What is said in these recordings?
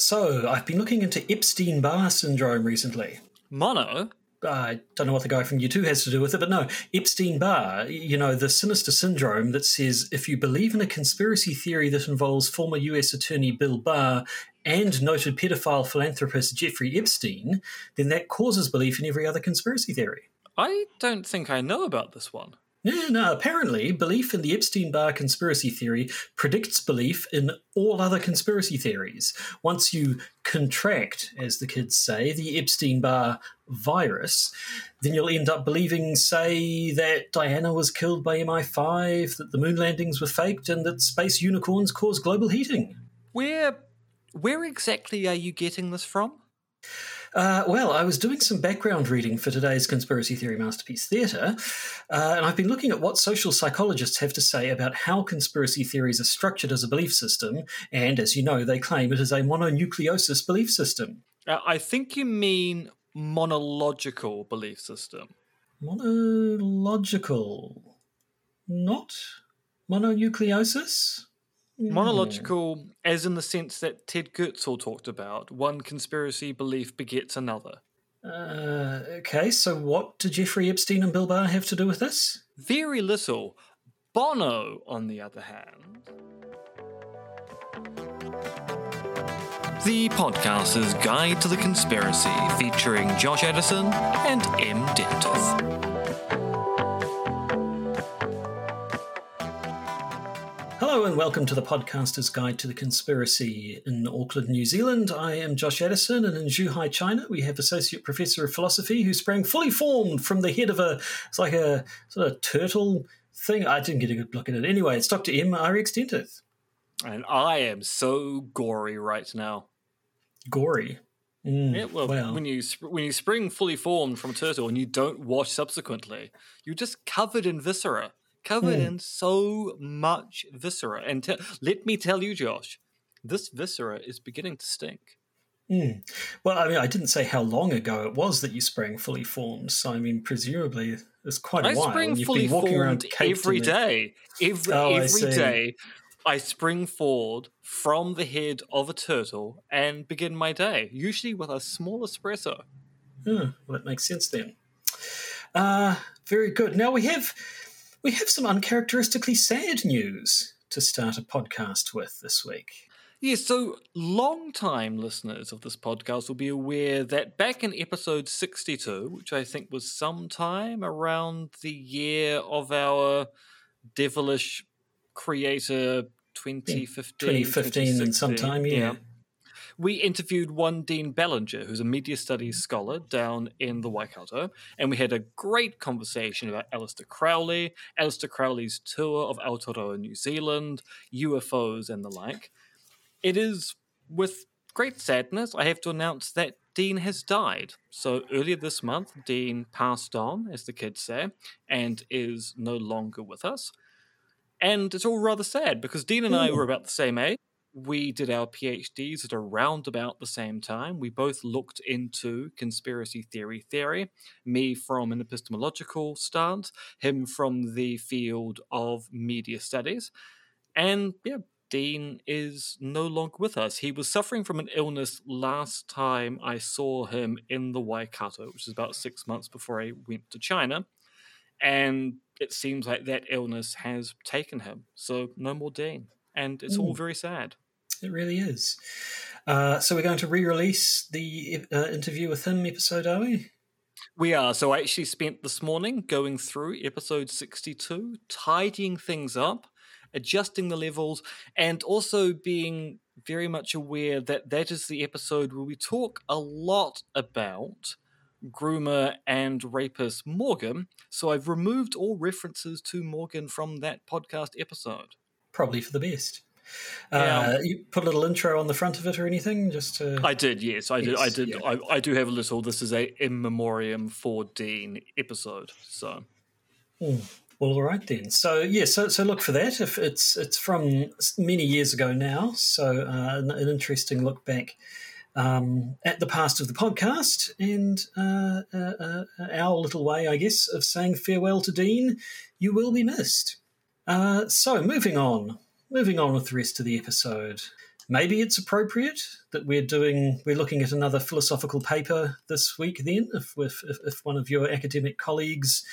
So, I've been looking into Epstein Barr syndrome recently. Mono? I don't know what the guy from U2 has to do with it, but no, Epstein Barr, you know, the sinister syndrome that says if you believe in a conspiracy theory that involves former US Attorney Bill Barr and noted pedophile philanthropist Jeffrey Epstein, then that causes belief in every other conspiracy theory. I don't think I know about this one. Yeah, no, apparently, belief in the Epstein Barr conspiracy theory predicts belief in all other conspiracy theories. Once you contract, as the kids say, the Epstein Barr virus, then you'll end up believing, say, that Diana was killed by MI5, that the moon landings were faked, and that space unicorns cause global heating. Where, where exactly are you getting this from? Uh, well, I was doing some background reading for today's Conspiracy Theory Masterpiece Theatre, uh, and I've been looking at what social psychologists have to say about how conspiracy theories are structured as a belief system, and as you know, they claim it is a mononucleosis belief system. Uh, I think you mean monological belief system. Monological. Not mononucleosis? Monological, as in the sense that Ted Goertzel talked about, one conspiracy belief begets another. Uh, okay, so what do Jeffrey Epstein and Bill Barr have to do with this? Very little. Bono, on the other hand. The Podcaster's Guide to the Conspiracy, featuring Josh Addison and M. Dentith. Hello and welcome to the Podcaster's Guide to the Conspiracy in Auckland, New Zealand. I am Josh Addison, and in Zhuhai, China, we have Associate Professor of Philosophy who sprang fully formed from the head of a, it's like a sort of turtle thing. I didn't get a good look at it. Anyway, it's Dr. M. R.X. Dentith. And I am so gory right now. Gory? Mm, yeah, well, well, when you when you spring fully formed from a turtle and you don't wash subsequently, you're just covered in viscera covered mm. in so much viscera. And te- let me tell you, Josh, this viscera is beginning to stink. Mm. Well, I mean, I didn't say how long ago it was that you sprang fully formed. So, I mean, presumably it's quite a I while. I spring You've fully been walking formed every day. Every, oh, every day, I spring forward from the head of a turtle and begin my day, usually with a small espresso. Hmm, well, that makes sense then. Uh, very good. Now we have we have some uncharacteristically sad news to start a podcast with this week. Yes, so long-time listeners of this podcast will be aware that back in episode 62, which I think was sometime around the year of our devilish creator 2015. 2015 and sometime, yeah. yeah we interviewed one Dean Ballinger, who's a media studies mm-hmm. scholar down in the Waikato, uh, and we had a great conversation about Aleister Crowley, Aleister Crowley's tour of Aotearoa New Zealand, UFOs, and the like. It is with great sadness I have to announce that Dean has died. So earlier this month, Dean passed on, as the kids say, and is no longer with us. And it's all rather sad because Dean and I hmm. were about the same age we did our PhDs at around about the same time. We both looked into conspiracy theory theory, me from an epistemological stance, him from the field of media studies. And yeah, Dean is no longer with us. He was suffering from an illness last time I saw him in the Waikato, which is about six months before I went to China. And it seems like that illness has taken him. So no more Dean and it's all very sad. It really is. Uh, so we're going to re-release the uh, interview with him episode, are we? We are. So I actually spent this morning going through episode 62, tidying things up, adjusting the levels, and also being very much aware that that is the episode where we talk a lot about groomer and rapist Morgan. So I've removed all references to Morgan from that podcast episode probably for the best. Uh, you put a little intro on the front of it or anything, just to... I did, yes, I yes, did. I did. Yeah. I, I, do have a little. This is a in memoriam for Dean episode. So, hmm. well, all right then. So, yeah, so so look for that. If it's it's from many years ago now, so uh, an, an, interesting look back um, at the past of the podcast and uh, uh, uh our little way, I guess, of saying farewell to Dean. You will be missed. Uh, so, moving on. Moving on with the rest of the episode. maybe it's appropriate that we're doing we're looking at another philosophical paper this week. Then, if if, if one of your academic colleagues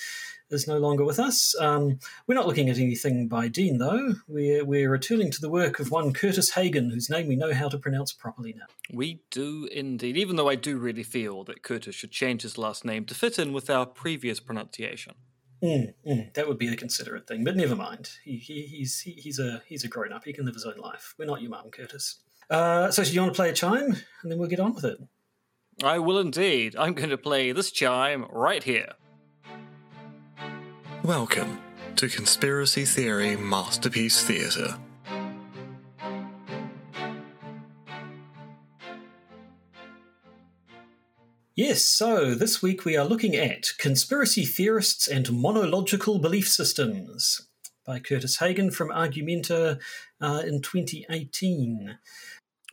is no longer with us. Um, we're not looking at anything by Dean, though. We're, we're returning to the work of one Kurtis Hagen, whose name we know how to pronounce properly now. We do indeed, even though I do really feel that Kurtis should change his last name to fit in with our previous pronunciation. Mm, mm, that would be the considerate thing, but never mind. He, he, he's he, he's a he's a grown up. He can live his own life. We're not your mum, Kurtis. Uh, so, do you want to play a chime, and then we'll get on with it? I will indeed. I'm going to play this chime right here. Welcome to Conspiracy Theory Masterpiece Theatre. Yes, so this week we are looking at Conspiracy Theorists and Monological Belief Systems by Kurtis Hagen from Argumenta uh, in 2018.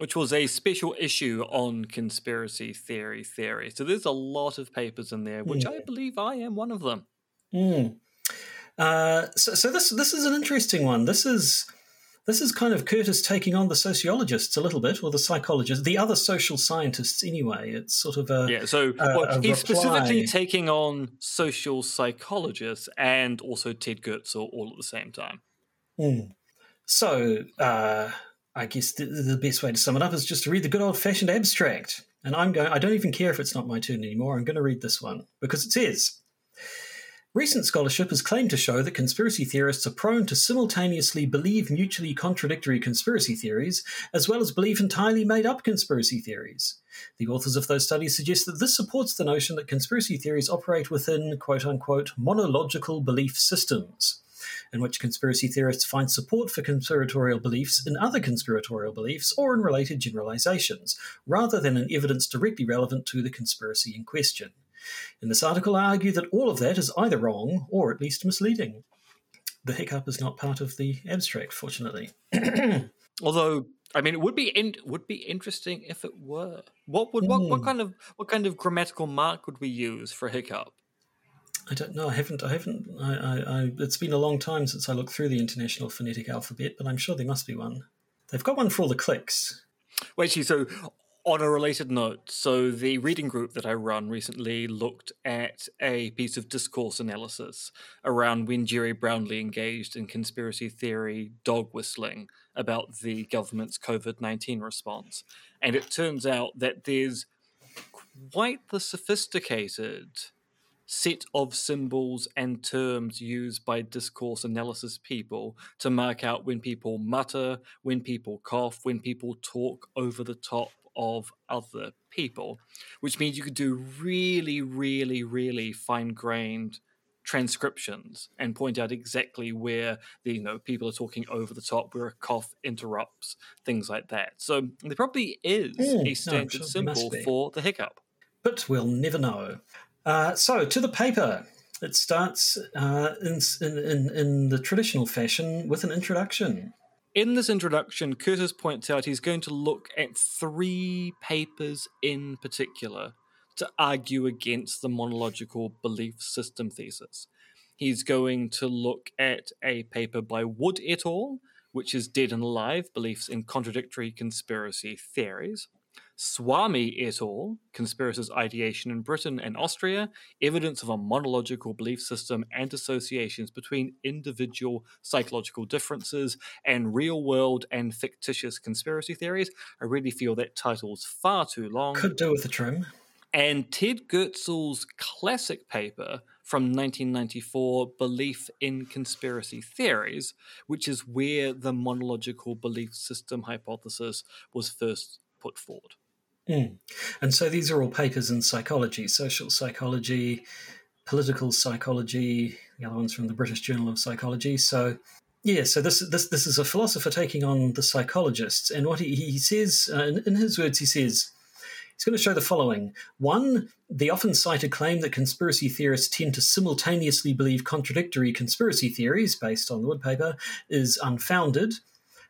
Which was a special issue on conspiracy theory theory. So there's a lot of papers in there, which I believe I am one of them. Mm. Uh, so, so this this is an interesting one. This is this is kind of Kurtis taking on the sociologists a little bit, or the psychologists, the other social scientists anyway. It's sort of a yeah. So a, well, a he's reply. specifically taking on social psychologists and also Ted Goertzel all at the same time. Mm. So uh, I guess the, the best way to sum it up is just to read the good old fashioned abstract. And I'm going. I don't even care if it's not my turn anymore. I'm going to read this one because it says. Recent scholarship has claimed to show that conspiracy theorists are prone to simultaneously believe mutually contradictory conspiracy theories, as well as believe entirely made up conspiracy theories. The authors of those studies suggest that this supports the notion that conspiracy theories operate within quote unquote monological belief systems, in which conspiracy theorists find support for conspiratorial beliefs in other conspiratorial beliefs or in related generalizations, rather than in evidence directly relevant to the conspiracy in question. In this article, I argue that all of that is either wrong or at least misleading. The hiccup is not part of the abstract, fortunately. Although, I mean, it would be in, would be interesting if it were. What would what, what Hmm. kind of what kind of grammatical mark would we use for hiccup? I don't know. I haven't. I haven't. I, I, I, it's been a long time since I looked through the International Phonetic Alphabet, but I'm sure there must be one. They've got one for all the clicks. Well, actually, so on a related note, so the reading group that I run recently looked at a piece of discourse analysis around when Gerry Brownlee engaged in conspiracy theory dog whistling about the government's COVID 19 response. And it turns out that there's quite the sophisticated set of symbols and terms used by discourse analysis people to mark out when people mutter, when people cough, when people talk over the top of other people, which means you could do really, really, really fine grained transcriptions and point out exactly where the you know people are talking over the top where a cough interrupts things like that so there probably is Mm, a standard sure symbol for the hiccup but we'll never know. Uh, so, to the paper. It starts uh, in, in, in, in the traditional fashion with an introduction. In this introduction, Kurtis points out he's going to look at three papers in particular to argue against the monological belief system thesis. He's going to look at a paper by Wood et al., which is Dead and Alive Beliefs in Contradictory Conspiracy Theories. Swami et al., Conspiracist Ideation in Britain and Austria, Evidence of a Monological Belief System and Associations Between Individual Psychological Differences and Real World and Fictitious Conspiracy Theories. I really feel that title's far too long. Could do with a trim. And Ted Goertzel's classic paper from 1994, Belief in Conspiracy Theories, which is where the monological belief system hypothesis was first put forward. Mm. And so these are all papers in psychology, social psychology, political psychology. The other one's from the British Journal of Psychology. So, yeah, so this this this is a philosopher taking on the psychologists, and what he, he says uh, in, in his words, he says he's going to show the following: one, the often cited claim that conspiracy theorists tend to simultaneously believe contradictory conspiracy theories based on the Wood paper is unfounded.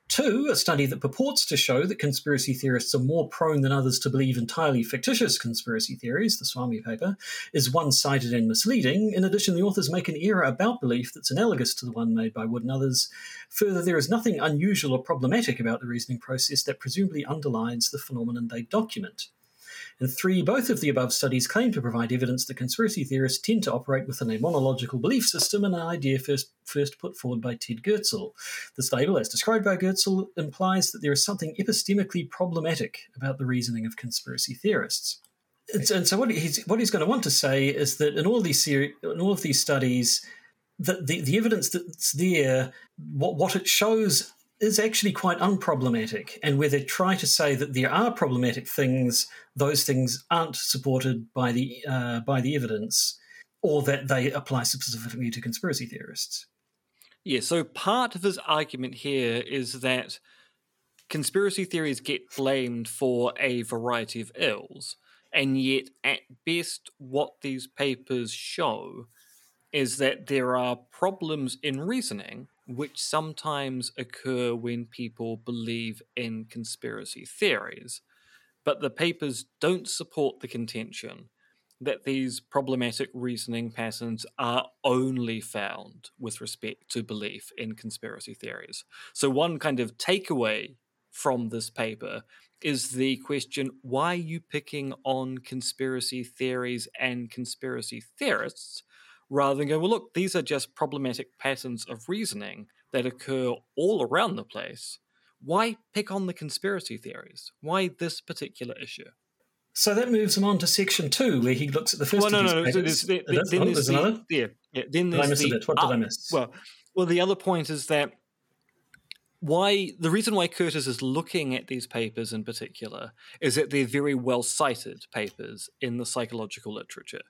Two, a study that purports to show that conspiracy theorists are more prone than others to believe entirely fictitious conspiracy theories, the Swami paper, is one sided and misleading. In addition, the authors make an error about belief that's analogous to the one made by Wood and others. Further, there is nothing unusual or problematic about the reasoning process that presumably underlines the phenomenon they document. And three, both of the above studies claim to provide evidence that conspiracy theorists tend to operate within a monological belief system, and an idea first, first put forward by Ted Goertzel. This label, as described by Goertzel, implies that there is something epistemically problematic about the reasoning of conspiracy theorists. And so, and so what, he's, what he's going to want to say is that in all these seri- in all of these studies, the, the, the evidence that's there, what, what it shows is actually quite unproblematic, and where they try to say that there are problematic things, those things aren't supported by the uh, by the evidence, or that they apply specifically to conspiracy theorists. Yeah, so part of his argument here is that conspiracy theories get blamed for a variety of ills, and yet, at best, what these papers show is that there are problems in reasoning which sometimes occur when people believe in conspiracy theories. But the papers don't support the contention that these problematic reasoning patterns are only found with respect to belief in conspiracy theories. So, one kind of takeaway from this paper is the question why are you picking on conspiracy theories and conspiracy theorists rather than go, well, look, these are just problematic patterns of reasoning that occur all around the place. Why pick on the conspiracy theories? Why this particular issue? So that moves him on to section two, where he looks at the first. Well, no, no, no. So there's, there, then oh, there's, there's the, another. Yeah, yeah. Then there's I miss the, a bit? What did I miss? Well, well, the other point is that why the reason why Kurtis is looking at these papers in particular is that they're very well cited papers in the psychological literature.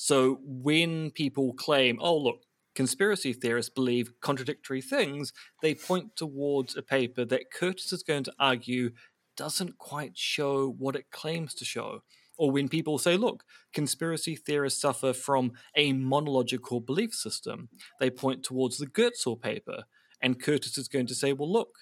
So when people claim, oh, look, conspiracy theorists believe contradictory things, they point towards a paper that Kurtis is going to argue doesn't quite show what it claims to show. Or when people say, look, conspiracy theorists suffer from a monological belief system, they point towards the Goertzel paper. And Kurtis is going to say, well, look,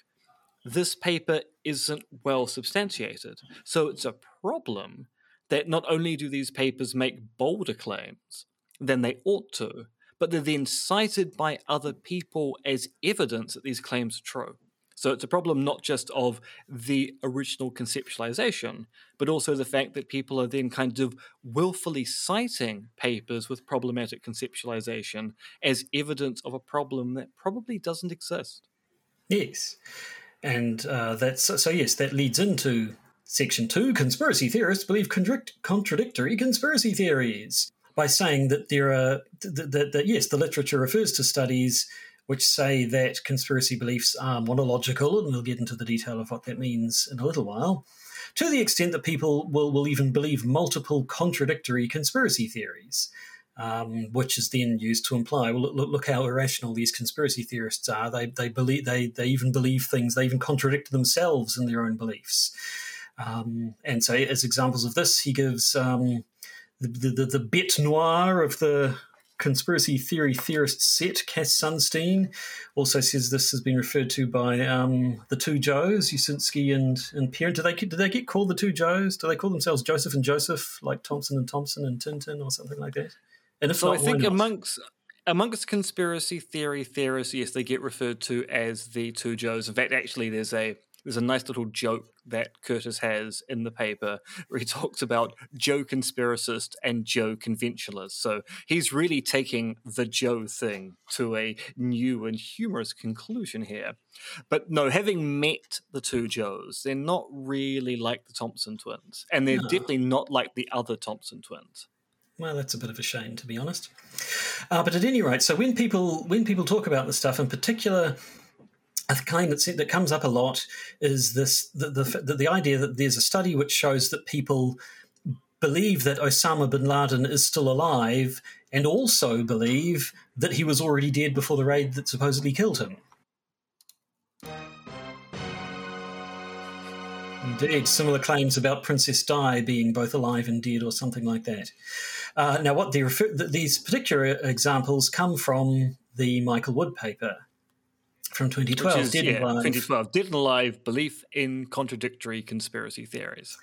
this paper isn't well substantiated. So it's a problem that not only do these papers make bolder claims than they ought to, but they're then cited by other people as evidence that these claims are true. So it's a problem not just of the original conceptualization, but also the fact that people are then kind of willfully citing papers with problematic conceptualization as evidence of a problem that probably doesn't exist. Yes. And uh, that's so, yes, that leads into Section 2 Conspiracy theorists believe contradictory conspiracy theories by saying that there are, that, that, that, yes, the literature refers to studies which say that conspiracy beliefs are monological, and we'll get into the detail of what that means in a little while, to the extent that people will, will even believe multiple contradictory conspiracy theories. Um, which is then used to imply, well, look, look, how irrational these conspiracy theorists are. They, they believe they, they even believe things. They even contradict themselves in their own beliefs. Um, and so, as examples of this, he gives um, the, the, the bête noire of the conspiracy theory theorist set, Cass Sunstein, also says this has been referred to by um, the two Joes, Uscinski and, and Parent. Do they, do they get called the two Joes? Do they call themselves Joseph and Joseph, like Thompson and Thompson and Tintin or something like that? And if so, not, I think amongst amongst conspiracy theory theorists, yes, they get referred to as the two Joes. In fact, actually, there's a there's a nice little joke that Kurtis has in the paper where he talks about Joe conspiracist and Joe conventionalist. So he's really taking the Joe thing to a new and humorous conclusion here. But no, having met the two Joes, they're not really like the Thompson twins, and they're no. definitely not like the other Thompson twins. Well, that's a bit of a shame, to be honest. Uh, but at any rate, so when people when people talk about this stuff, in particular a claim that that comes up a lot is this the, the the idea that there's a study which shows that people believe that Osama bin Laden is still alive and also believe that he was already dead before the raid that supposedly killed him. Indeed, similar claims about Princess Di being both alive and dead, or something like that. Uh, now, what refer- these particular examples come from the Michael Wood paper, from 2012. Which is, Dead yeah, and Alive. 2012. Dead and Alive, belief in contradictory conspiracy theories.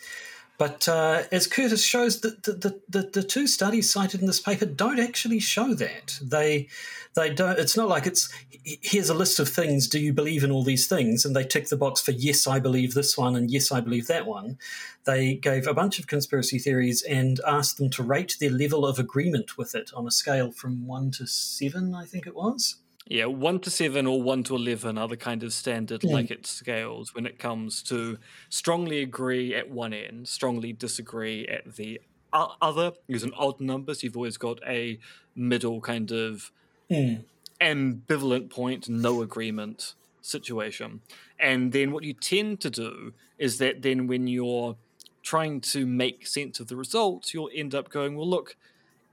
But uh, as Kurtis shows, the, the, the, the, two studies cited in this paper don't actually show that. They they don't. It's not like it's here's a list of things. Do you believe in all these things? And they tick the box for yes, I believe this one, and yes, I believe that one. They gave a bunch of conspiracy theories and asked them to rate their level of agreement with it on a scale from one to seven, I think it was. Yeah, one to seven or one to eleven are the kind of standard Mm. Likert scales when it comes to strongly agree at one end, strongly disagree at the other. An odd number, so you've always got a middle kind of Mm. ambivalent point, no agreement situation. And then what you tend to do is that then when you're trying to make sense of the results, you'll end up going, well, look,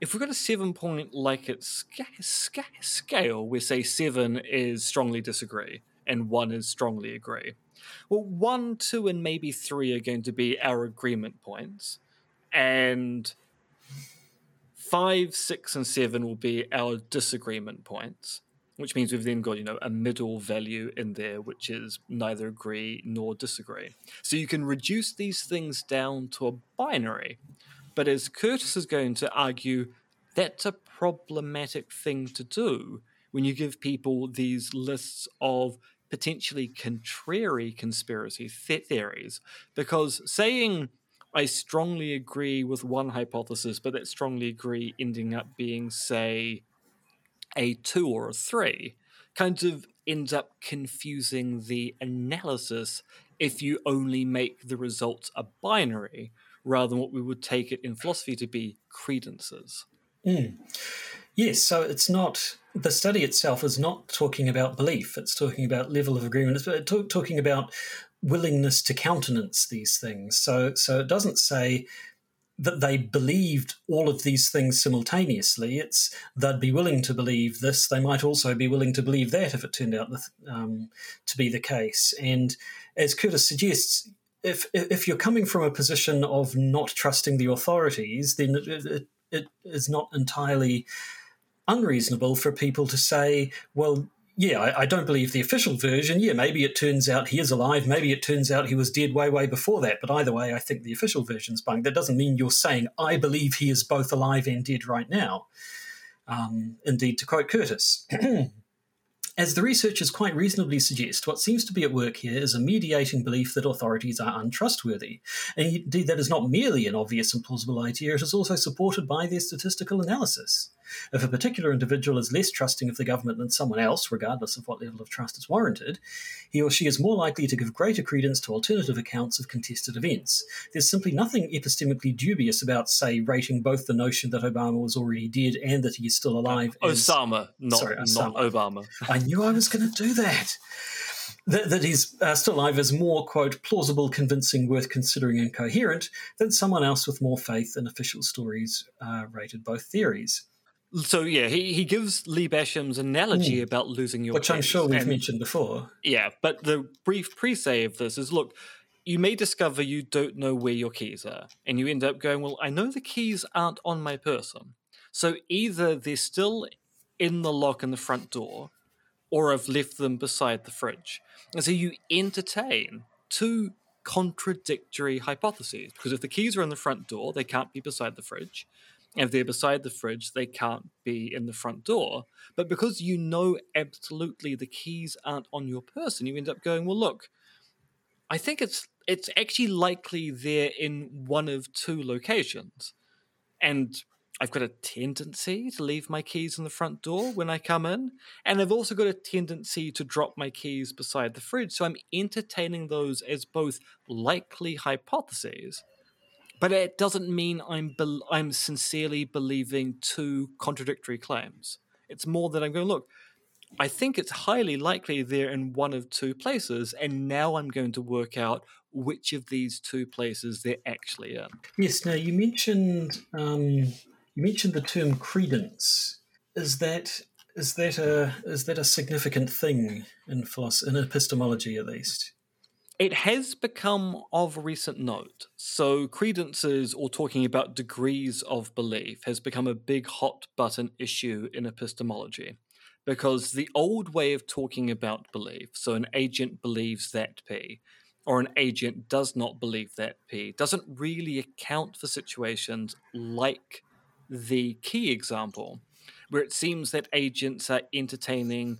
if we've got a seven point like it sca- sca- scale where say seven is strongly disagree and one is strongly agree, well, one, two, and maybe three are going to be our agreement points, and five, six, and seven will be our disagreement points. Which means we've then got, you know, a middle value in there, which is neither agree nor disagree. So you can reduce these things down to a binary. But as Kurtis is going to argue, that's a problematic thing to do when you give people these lists of potentially contrary conspiracy th- theories. Because saying, I strongly agree with one hypothesis, but that strongly agree ending up being, say, a two or a three, kind of ends up confusing the analysis if you only make the results a binary rather than what we would take it in philosophy to be credences. Mm. Yes, so it's not the study itself is not talking about belief. It's talking about level of agreement. It's uh, talk, talking about willingness to countenance these things. So, so it doesn't say that they believed all of these things simultaneously. It's they'd be willing to believe this. They might also be willing to believe that if it turned out um, to be the case. And as Kurtis suggests, if if you're coming from a position of not trusting the authorities, then it, it, it is not entirely unreasonable for people to say, well, yeah, I, I, don't believe the official version. Yeah, maybe it turns out he is alive. Maybe it turns out he was dead way, way before that. But either way, I think the official version's bunk. That doesn't mean you're saying, I believe he is both alive and dead right now. Um, indeed, to quote Kurtis. As the researchers quite reasonably suggest, what seems to be at work here is a mediating belief that authorities are untrustworthy. And indeed, that is not merely an obvious and plausible idea, it is also supported by their statistical analysis. If a particular individual is less trusting of the government than someone else, regardless of what level of trust is warranted, he or she is more likely to give greater credence to alternative accounts of contested events. There's simply nothing epistemically dubious about, say, rating both the notion that Obama was already dead and that he is still alive. As, Osama, not, sorry, Osama. not Obama. I knew I was going to do that. That, that he's uh, still alive is more, quote, plausible, convincing, worth considering, and coherent than someone else with more faith in official stories uh, rated both theories. So yeah, he, he gives Lee Basham's analogy mm. about losing your which keys. I'm sure we've and, mentioned before. Yeah, but the brief pre-say of this is: look, you may discover you don't know where your keys are, and you end up going, "Well, I know the keys aren't on my person, so either they're still in the lock in the front door, or I've left them beside the fridge." And so you entertain two contradictory hypotheses because if the keys are in the front door, they can't be beside the fridge if they're beside the fridge, they can't be in the front door. But because you know absolutely the keys aren't on your person, you end up going, well, look, I think it's it's actually likely they're in one of two locations. And I've got a tendency to leave my keys in the front door when I come in. And I've also got a tendency to drop my keys beside the fridge. So I'm entertaining those as both likely hypotheses but it doesn't mean I'm be- I'm sincerely believing two contradictory claims. It's more that I'm going look. I think it's highly likely they're in one of two places, and now I'm going to work out which of these two places they're actually in. Yes. Now you mentioned um, you mentioned the term credence. Is that is that a is that a significant thing in philosophy, in epistemology at least? It has become of recent note. So, credences or talking about degrees of belief has become a big hot button issue in epistemology. because the old way of talking about belief, so an agent believes that P, or an agent does not believe that P, doesn't really account for situations like the key example, where it seems that agents are entertaining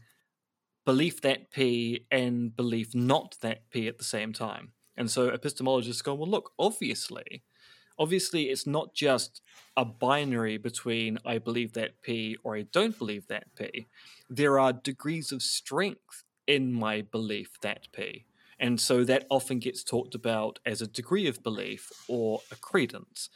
belief that P and belief not that P at the same time. And so epistemologists go, well, look, obviously, obviously it's not just a binary between I believe that P or I don't believe that P. There are degrees of strength in my belief that P. And so that often gets talked about as a degree of belief or a credence.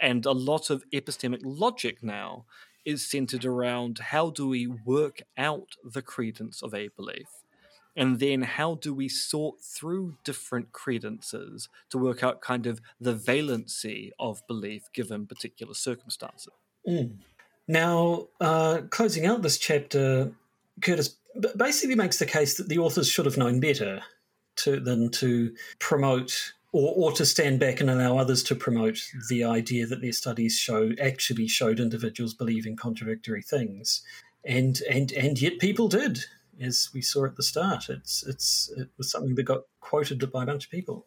And a lot of epistemic logic now is centered around how do we work out the credence of a belief? And then how do we sort through different credences to work out kind of the valency of belief given particular circumstances? Mm. Now, uh, closing out this chapter, Kurtis basically makes the case that the authors should have known better to, than to promote or, or to stand back and allow others to promote the idea that their studies show actually showed individuals believing contradictory things. And, and, and yet people did as we saw at the start. It's it's it was something that got quoted by a bunch of people.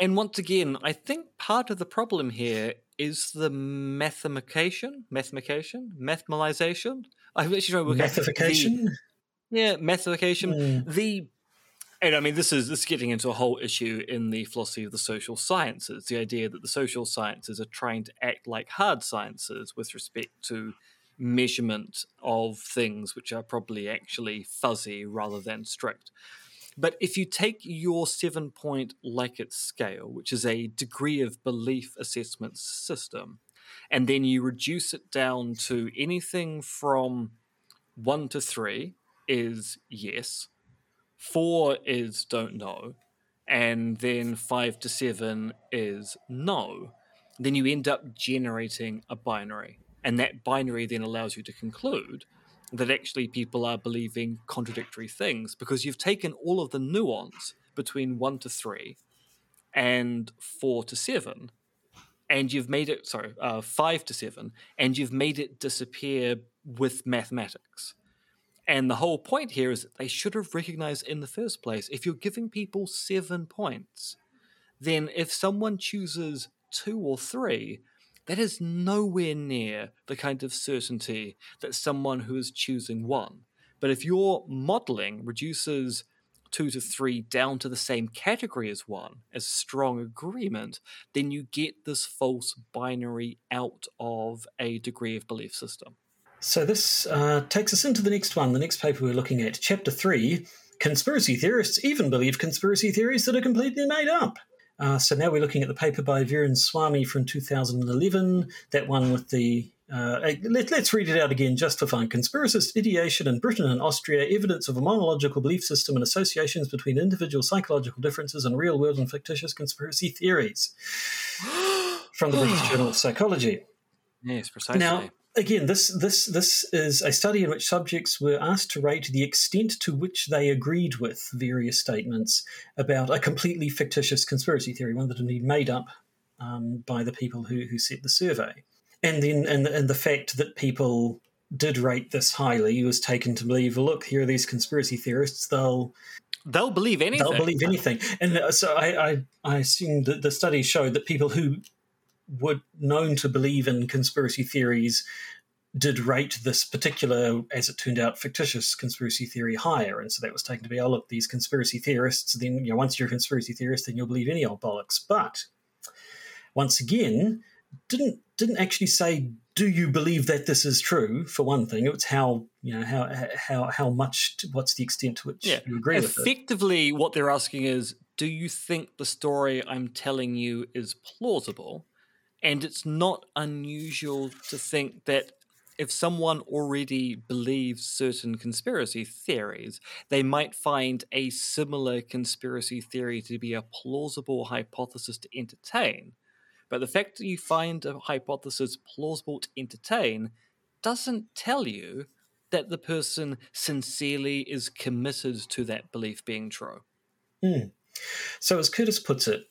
And once again, I think part of the problem here is the mathematication, mathematication, mathemalization. I'm actually trying to work Mathification? The, yeah, mathematication. Mm. The and I mean, this is this is getting into a whole issue in the philosophy of the social sciences. The idea that the social sciences are trying to act like hard sciences with respect to measurement of things which are probably actually fuzzy rather than strict. But if you take your seven point Likert scale, which is a degree of belief assessment system, and then you reduce it down to anything from one to three is yes, four is don't know, and then five to seven is no, then you end up generating a binary. And that binary then allows you to conclude that actually people are believing contradictory things because you've taken all of the nuance between one to three and four to seven, and you've made it, sorry, uh, five to seven, and you've made it disappear with mathematics. And the whole point here is they should have recognized in the first place if you're giving people seven points, then if someone chooses two or three, that is nowhere near the kind of certainty that someone who is choosing one. But if your modeling reduces two to three down to the same category as one, as strong agreement, then you get this false binary out of a degree of belief system. So this uh, takes us into the next one, the next paper we're looking at, Chapter 3 Conspiracy Theorists Even Believe Conspiracy Theories That Are Completely Made Up. Uh, so now we're looking at the paper by Viren Swami from 2011, that one with the. Uh, let, us read it out again just for fun. Conspiracist ideation in Britain and Austria, evidence of a monological belief system and associations between individual psychological differences and real world and fictitious conspiracy theories. from the British Journal of Psychology. Yes, precisely. Now, again, this this this is a study in which subjects were asked to rate the extent to which they agreed with various statements about a completely fictitious conspiracy theory, one that had been made up um, by the people who who set the survey, and then and and the fact that people did rate this highly was taken to believe. Well, look, here are these conspiracy theorists. They'll they'll believe anything. They'll believe anything, and uh, so I I, I assume that the study showed that people who were known to believe in conspiracy theories did rate this particular, as it turned out, fictitious conspiracy theory higher. And so that was taken to be, oh, look, these conspiracy theorists, then, you know, once you're a conspiracy theorist, then you'll believe any old bollocks. But once again, didn't didn't actually say, do you believe that this is true? For one thing, it's how you know how how how much, what's the extent to which yeah. you agree with. Effectively, what they're asking is, do you think the story I'm telling you is plausible? And it's not unusual to think that if someone already believes certain conspiracy theories, they might find a similar conspiracy theory to be a plausible hypothesis to entertain. But the fact that you find a hypothesis plausible to entertain doesn't tell you that the person sincerely is committed to that belief being true. Mm. So, as Kurtis puts it,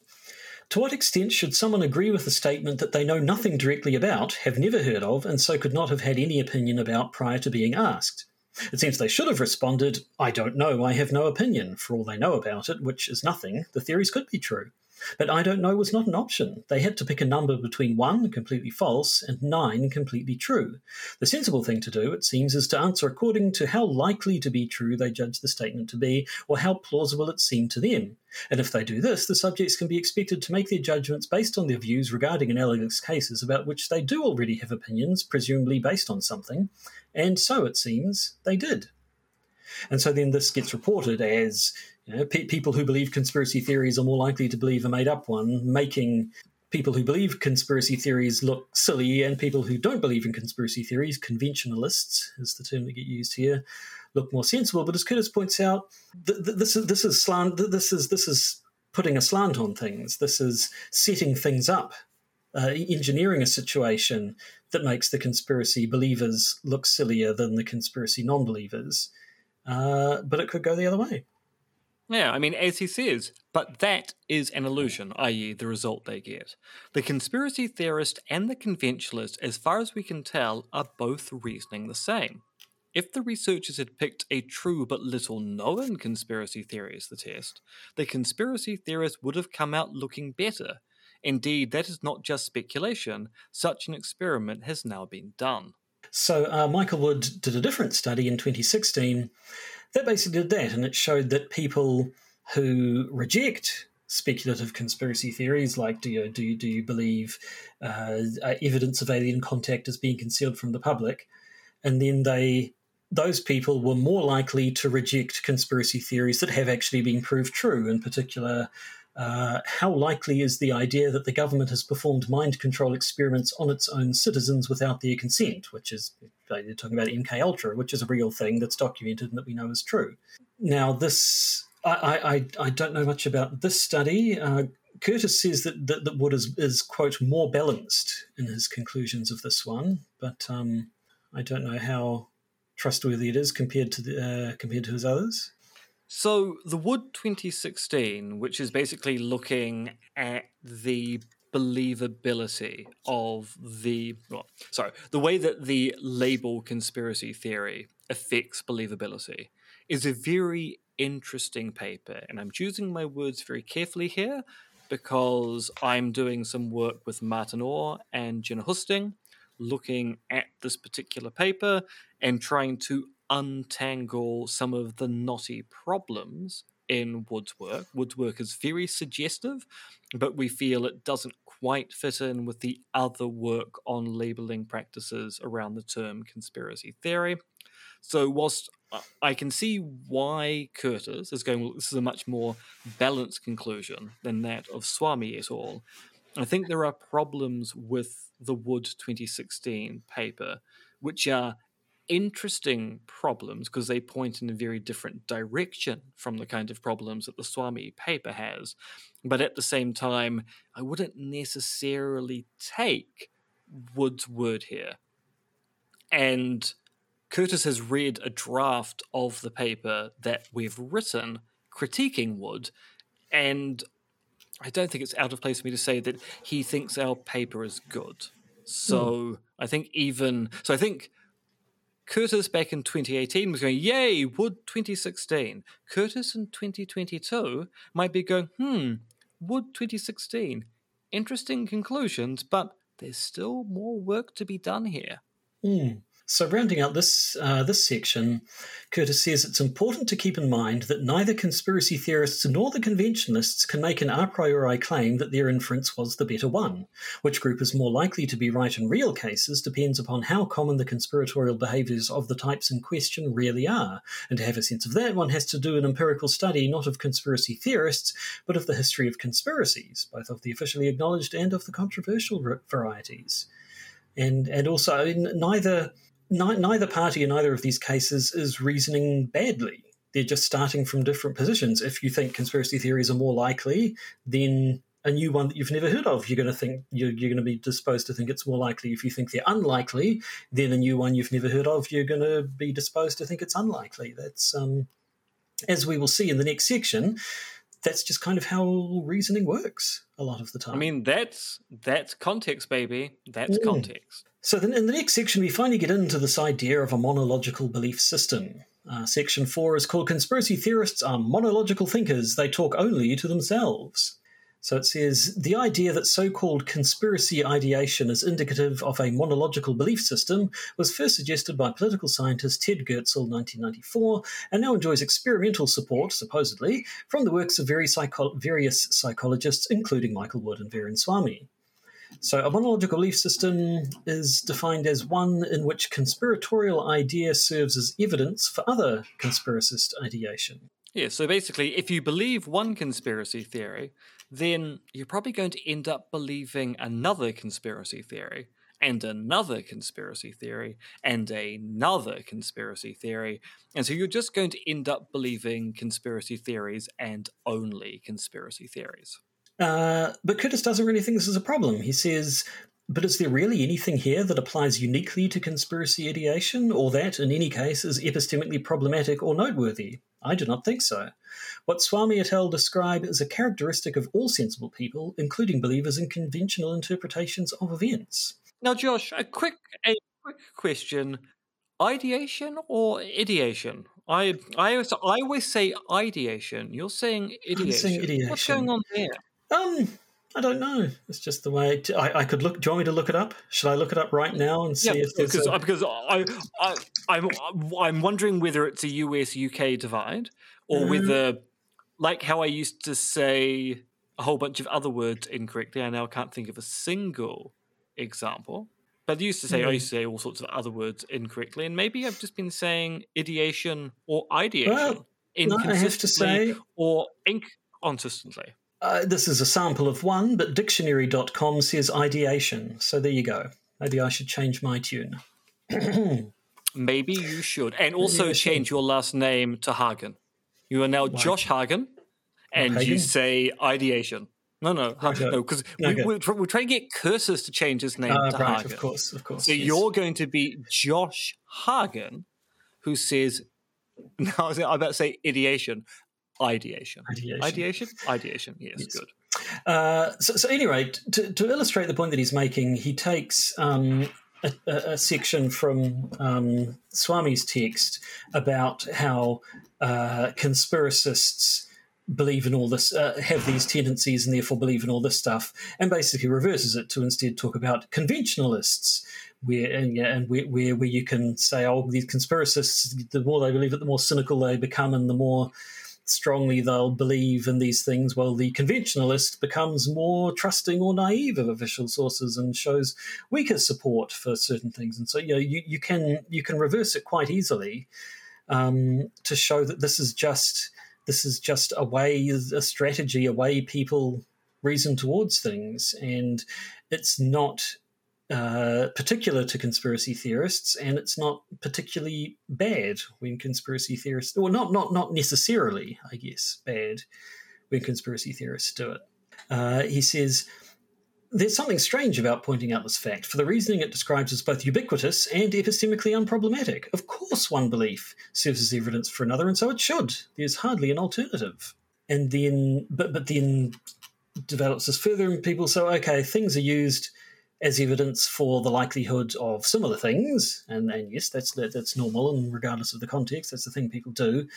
to what extent should someone agree with a statement that they know nothing directly about, have never heard of, and so could not have had any opinion about prior to being asked? It seems they should have responded, I don't know, I have no opinion. For all they know about it, which is nothing, the theories could be true. But I don't know was not an option. They had to pick a number between 1, completely false, and 9, completely true. The sensible thing to do, it seems, is to answer according to how likely to be true they judge the statement to be, or how plausible it seemed to them. And if they do this, the subjects can be expected to make their judgments based on their views regarding analogous cases about which they do already have opinions, presumably based on something. And so, it seems, they did. And so then this gets reported as you know, pe- people who believe conspiracy theories are more likely to believe a made up one, making people who believe conspiracy theories look silly, and people who don't believe in conspiracy theories, conventionalists is the term that get used here, look more sensible. But as Kurtis points out, th- th- this is this is slant. Th- this is this is putting a slant on things. This is setting things up, uh, engineering a situation that makes the conspiracy believers look sillier than the conspiracy non-believers. Uh, but it could go the other way. Yeah, I mean, as he says, but that is an illusion, i.e., the result they get. The conspiracy theorist and the conventionalist, as far as we can tell, are both reasoning the same. If the researchers had picked a true but little known conspiracy theory as the test, the conspiracy theorist would have come out looking better. Indeed, that is not just speculation, such an experiment has now been done. So, uh, Michael Wood did a different study in 2016 that basically did that, and it showed that people who reject speculative conspiracy theories, like do you do you, do you believe uh, evidence of alien contact is being concealed from the public, and then they those people were more likely to reject conspiracy theories that have actually been proved true. In particular, uh, how likely is the idea that the government has performed mind control experiments on its own citizens without their consent, which is you're talking about MK Ultra, which is a real thing that's documented and that we know is true. Now, this I I, I don't know much about this study. Uh, Kurtis says that, that, that Wood is, is quote more balanced in his conclusions of this one, but um, I don't know how trustworthy it is compared to the, uh, compared to his others. So, the Wood 2016, which is basically looking at the believability of the well, sorry, the way that the label conspiracy theory affects believability is a very interesting paper, and I'm choosing my words very carefully here because I'm doing some work with Martin Orr and Ginna Husting, looking at this particular paper and trying to untangle some of the knotty problems in Wood's work. Wood's work is very suggestive, but we feel it doesn't quite fit in with the other work on labeling practices around the term conspiracy theory. So, whilst I can see why Kurtis is going, well, this is a much more balanced conclusion than that of Swami et al. I think there are problems with the Wood 2016 paper, which are interesting problems because they point in a very different direction from the kind of problems that the Swami paper has. But at the same time, I wouldn't necessarily take Wood's word here. And Kurtis has read a draft of the paper that we've written critiquing Wood, and I don't think it's out of place for me to say that he thinks our paper is good. So mm. I think even so, I think Kurtis back in 2018 was going, Yay, Wood 2016. Kurtis in 2022 might be going, Hmm, Wood 2016. Interesting conclusions, but there's still more work to be done here. Mm. So, rounding out this uh, this section, Kurtis says it's important to keep in mind that neither conspiracy theorists nor the conventionalists can make an a priori claim that their inference was the better one. Which group is more likely to be right in real cases depends upon how common the conspiratorial behaviours of the types in question really are. And to have a sense of that, one has to do an empirical study not of conspiracy theorists, but of the history of conspiracies, both of the officially acknowledged and of the controversial varieties. And and also neither neither party in either of these cases is reasoning badly. They're just starting from different positions. If you think conspiracy theories are more likely, then a new one that you've never heard of, you're going to think you're, you're going to be disposed to think it's more likely. If you think they're unlikely, then a new one you've never heard of, you're going to be disposed to think it's unlikely. That's um, as we will see in the next section. That's just kind of how reasoning works a lot of the time. I mean, that's that's context, baby. That's Mm. context. So then in the next section, we finally get into this idea of a monological belief system. Uh, section four is called Conspiracy Theorists Are Monological Thinkers. They talk only to themselves. So it says the idea that so called conspiracy ideation is indicative of a monological belief system was first suggested by political scientist Ted Goertzel 1994 and now enjoys experimental support, supposedly, from the works of very psycho- various psychologists, including Michael Wood and Viren Swami. So, a monological belief system is defined as one in which conspiratorial idea serves as evidence for other conspiracist ideation. Yeah, so basically, if you believe one conspiracy theory, then you're probably going to end up believing another conspiracy theory, and another conspiracy theory, and another conspiracy theory. And so you're just going to end up believing conspiracy theories and only conspiracy theories. Uh, but Kurtis doesn't really think this is a problem. He says, but is there really anything here that applies uniquely to conspiracy ideation, or that, in any case, is epistemically problematic or noteworthy? I do not think so. What Swami et al. describe is a characteristic of all sensible people, including believers in conventional interpretations of events. Now, Josh, a quick a quick question: ideation or ideation? I I always, I always say ideation. You're saying ideation. saying What's going on there? Um, I don't know. It's just the way it, I, I could look. Do you want me to look it up? Should I look it up right now and see Yeah, if there's because a, because I, I I'm I'm wondering whether it's a US UK divide or Mm. whether, like how I used to say a whole bunch of other words incorrectly, I now can't think of a single example. But I used to say I Mm. used to say all sorts of other words incorrectly, and maybe I've just been saying ideation or ideation Well, no, I have to inconsistently say- or inconsistently. Uh, this is a sample of one, but dictionary.com says ideation. So there you go. Maybe I should change my tune. Maybe you should. And also change your last name to Hagen. You are now Josh Hagen, and you say ideation. No, no, Ha- Okay. no, because Okay. we, we're, we're trying to get Kurtis to change his name Uh, to right, Hagen. of course, of course. So yes. you're going to be Josh Hagen, who says, now I was about to say ideation, ideation. Ideation. Ideation? Ideation, yes, Yes. good. Uh, so, so anyway, to, to illustrate the point that he's making, he takes um, a, a, a section from um, Swami's text about how uh, conspiracists believe in all this, uh, have these tendencies, and therefore believe in all this stuff, and basically reverses it to instead talk about conventionalists. Where and, yeah, and where, where where you can say, oh, these conspiracists, the more they believe it, the more cynical they become, and the more strongly they'll believe in these things, well, the conventionalist becomes more trusting or naive of official sources and shows weaker support for certain things. And so, you know, you, you can you can reverse it quite easily um, to show that this is just this is just a way, a strategy, a way people reason towards things, and it's not uh, particular to conspiracy theorists, and it's not particularly bad when conspiracy theorists, or not not not necessarily, I guess, bad when conspiracy theorists do it. Uh, he says. There's something strange about pointing out this fact, for the reasoning it describes as both ubiquitous and epistemically unproblematic. Of course, one belief serves as evidence for another, and so it should. There's hardly an alternative. And then, but but then develops this further, and people say, okay, things are used as evidence for the likelihood of similar things, and, and yes, that's that, that's normal, and regardless of the context, that's the thing people do.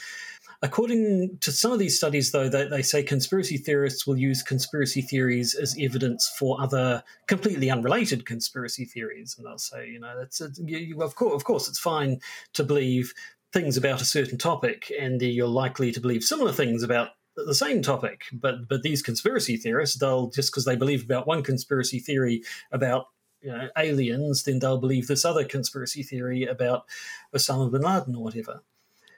According to some of these studies, though, they, they say conspiracy theorists will use conspiracy theories as evidence for other completely unrelated conspiracy theories, and they'll say, you know, that's a, you, you, of course, of course, it's fine to believe things about a certain topic, and you're likely to believe similar things about the same topic. But but these conspiracy theorists, they'll just because they believe about one conspiracy theory about you know, aliens, then they'll believe this other conspiracy theory about Osama bin Laden or whatever.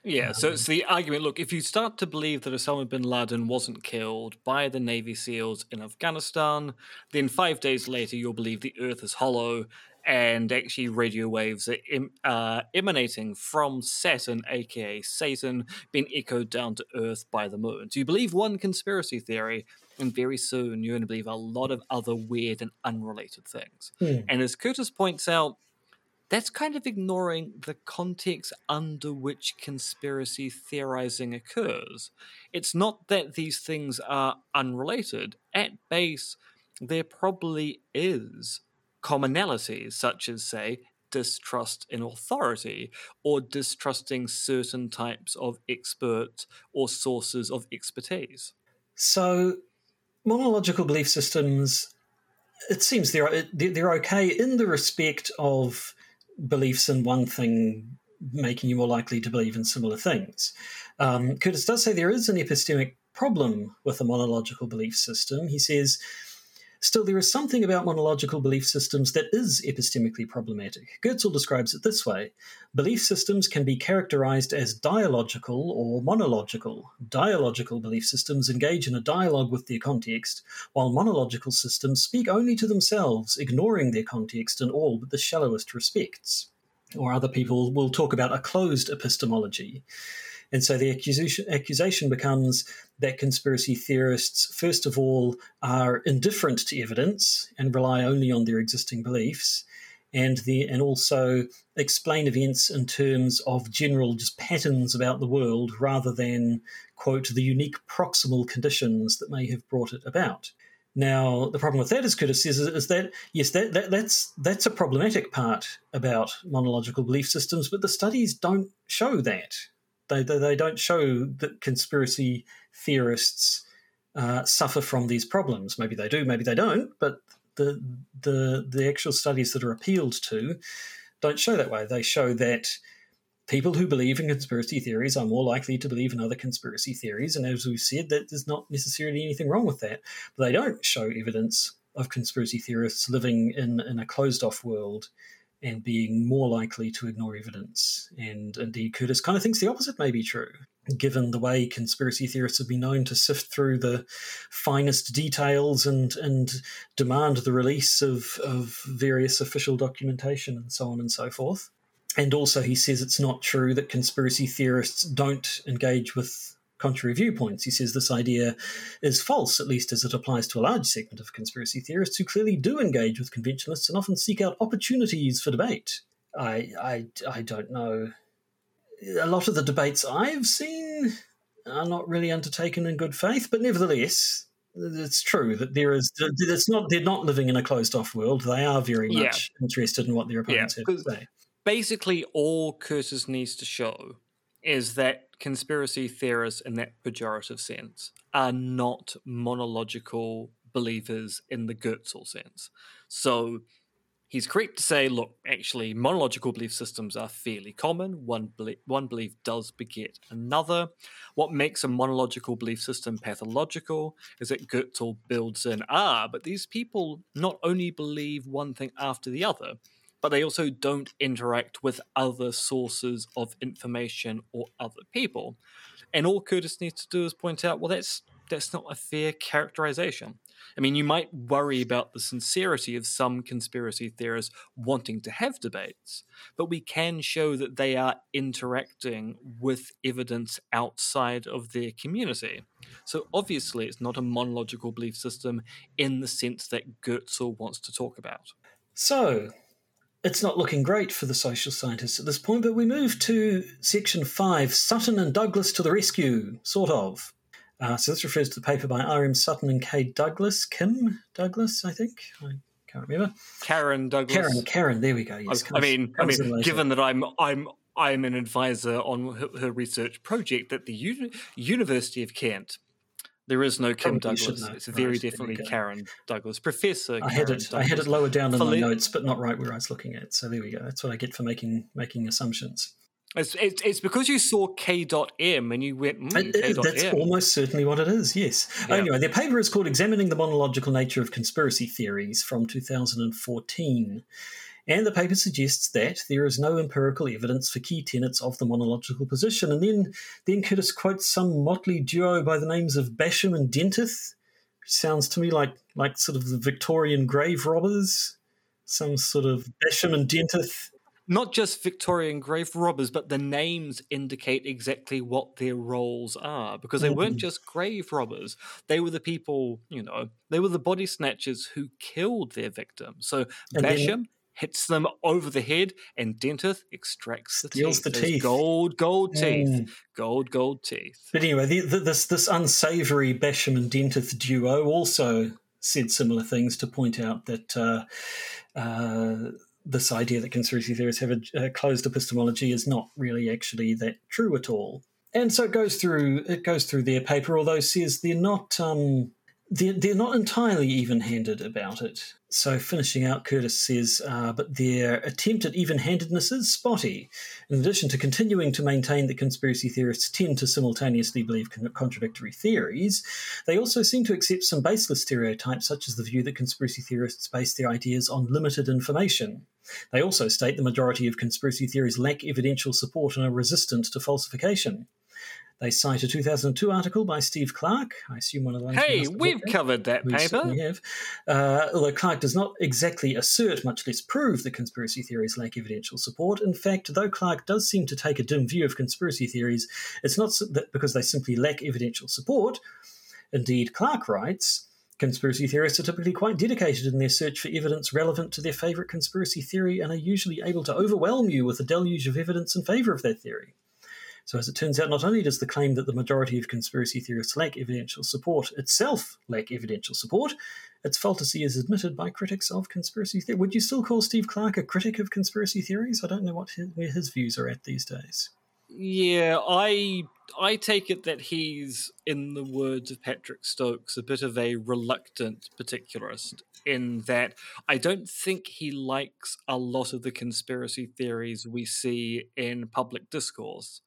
Yeah, so um, it's the argument look, if you start to believe that Osama bin Laden wasn't killed by the Navy SEALs in Afghanistan, then five days later you'll believe the Earth is hollow and actually radio waves are em- uh, emanating from Saturn, aka Satan, being echoed down to Earth by the moon. So you believe one conspiracy theory, and very soon you're going to believe a lot of other weird and unrelated things. Hmm. And as Kurtis points out, that's kind of ignoring the context under which conspiracy theorizing occurs. It's not that these things are unrelated. At base, there probably is commonalities, such as, say, distrust in authority or distrusting certain types of experts or sources of expertise. So, monological belief systems, it seems they're they're okay in the respect of beliefs in one thing making you more likely to believe in similar things. Um, Kurtis does say there is an epistemic problem with a monological belief system. He says Still, there is something about monological belief systems that is epistemically problematic. Goertzel describes it this way Belief systems can be characterized as dialogical or monological. Dialogical belief systems engage in a dialogue with their context, while monological systems speak only to themselves, ignoring their context in all but the shallowest respects. Or other people will talk about a closed epistemology. And so the accusation, accusation becomes that conspiracy theorists, first of all, are indifferent to evidence and rely only on their existing beliefs, and the and also explain events in terms of general just patterns about the world rather than quote the unique proximal conditions that may have brought it about. Now, the problem with that, as Kurtis says, is that yes, that, that, that's that's a problematic part about monological belief systems, but the studies don't show that. They, they, they don't show that conspiracy theorists uh, suffer from these problems. Maybe they do, maybe they don't, but the, the, the actual studies that are appealed to don't show that way. They show that people who believe in conspiracy theories are more likely to believe in other conspiracy theories. And as we've said, that there's not necessarily anything wrong with that. But they don't show evidence of conspiracy theorists living in, in a closed off world and being more likely to ignore evidence. And indeed, Kurtis kind of thinks the opposite may be true, given the way conspiracy theorists have been known to sift through the finest details and, and demand the release of, of various official documentation and so on and so forth. And also, he says it's not true that conspiracy theorists don't engage with contrary viewpoints. He says this idea is false, at least as it applies to a large segment of conspiracy theorists who clearly do engage with conventionalists and often seek out opportunities for debate. I, I, I don't know. A lot of the debates I've seen are not really undertaken in good faith, but nevertheless, it's true that there is. It's not. They're not living in a closed-off world. They are very much yeah. interested in what their opponents yeah, have to say. Basically, all Kurtis needs to show is that conspiracy theorists, in that pejorative sense, are not monological believers in the Goertzel sense. So he's correct to say, look, actually, monological belief systems are fairly common. One, one belief does beget another. What makes a monological belief system pathological is that Goertzel builds in, ah, but these people not only believe one thing after the other, but they also don't interact with other sources of information or other people. And all Kurtis needs to do is point out, well, that's that's not a fair characterization. I mean, you might worry about the sincerity of some conspiracy theorists wanting to have debates, but we can show that they are interacting with evidence outside of their community. So obviously, it's not a monological belief system in the sense that Goertzel wants to talk about. So, it's not looking great for the social scientists at this point, but we move to section five Sutton and Douglas to the rescue, sort of. Uh, so this refers to the paper by R.M. Sutton and K. Douglas, Kim Douglas, I think. I can't remember. Karen Douglas. Karen, Karen, there we go. Yes, I, I mean, I mean, given that I'm, I'm, I'm an advisor on her, her research project at the University of Kent, there is no Kim Probably Douglas. It's very right, definitely Karen Douglas, Professor. I had it. Douglas. I had it lower down in my notes, but not right where I was looking at. So there we go. That's what I get for making making assumptions. It's, it's, it's because you saw K.M and you went, mm, it, it, That's almost certainly what it is, yes. Yeah. Anyway, their paper is called Examining the Monological Nature of Conspiracy Theories from 2014. And the paper suggests that there is no empirical evidence for key tenets of the monological position. And then, then Kurtis quotes some motley duo by the names of Basham and Dentith, sounds to me like, like sort of the Victorian grave robbers, some sort of Basham and Dentith. Not just Victorian grave robbers, but the names indicate exactly what their roles are because they mm-hmm. weren't just grave robbers. They were the people, you know, they were the body snatchers who killed their victims. So and Basham. Then- hits them over the head, and Dentith extracts the Steals teeth. the Those teeth. Gold, gold teeth. Mm. Gold, gold teeth. But anyway, the, the, this this unsavoury Basham and Dentith duo also said similar things to point out that uh, uh, this idea that conspiracy theorists have a, a closed epistemology is not really actually that true at all. And so it goes through it goes through their paper, although it says they're not um, they're, they're not entirely even-handed about it. So finishing out, Kurtis says, uh, but their attempt at even-handedness is spotty. In addition to continuing to maintain that conspiracy theorists tend to simultaneously believe con- contradictory theories, they also seem to accept some baseless stereotypes, such as the view that conspiracy theorists base their ideas on limited information. They also state the majority of conspiracy theories lack evidential support and are resistant to falsification. They cite a 2002 article by Steve Clarke. I assume one of the ones. Hey, we've we've looked at. covered that We paper. We have. Uh, although Clarke does not exactly assert, much less prove, that conspiracy theories lack evidential support. In fact, though Clarke does seem to take a dim view of conspiracy theories, it's not that because they simply lack evidential support. Indeed, Clarke writes. Conspiracy theorists are typically quite dedicated in their search for evidence relevant to their favourite conspiracy theory and are usually able to overwhelm you with a deluge of evidence in favour of that theory. So, as it turns out, not only does the claim that the majority of conspiracy theorists lack evidential support itself lack evidential support, its fallacy is admitted by critics of conspiracy theory. Would you still call Steve Clarke a critic of conspiracy theories? I don't know what his, where his views are at these days. Yeah, I I take it that he's, in the words of Patrick Stokes, a bit of a reluctant particularist. In that, I don't think he likes a lot of the conspiracy theories we see in public discourse.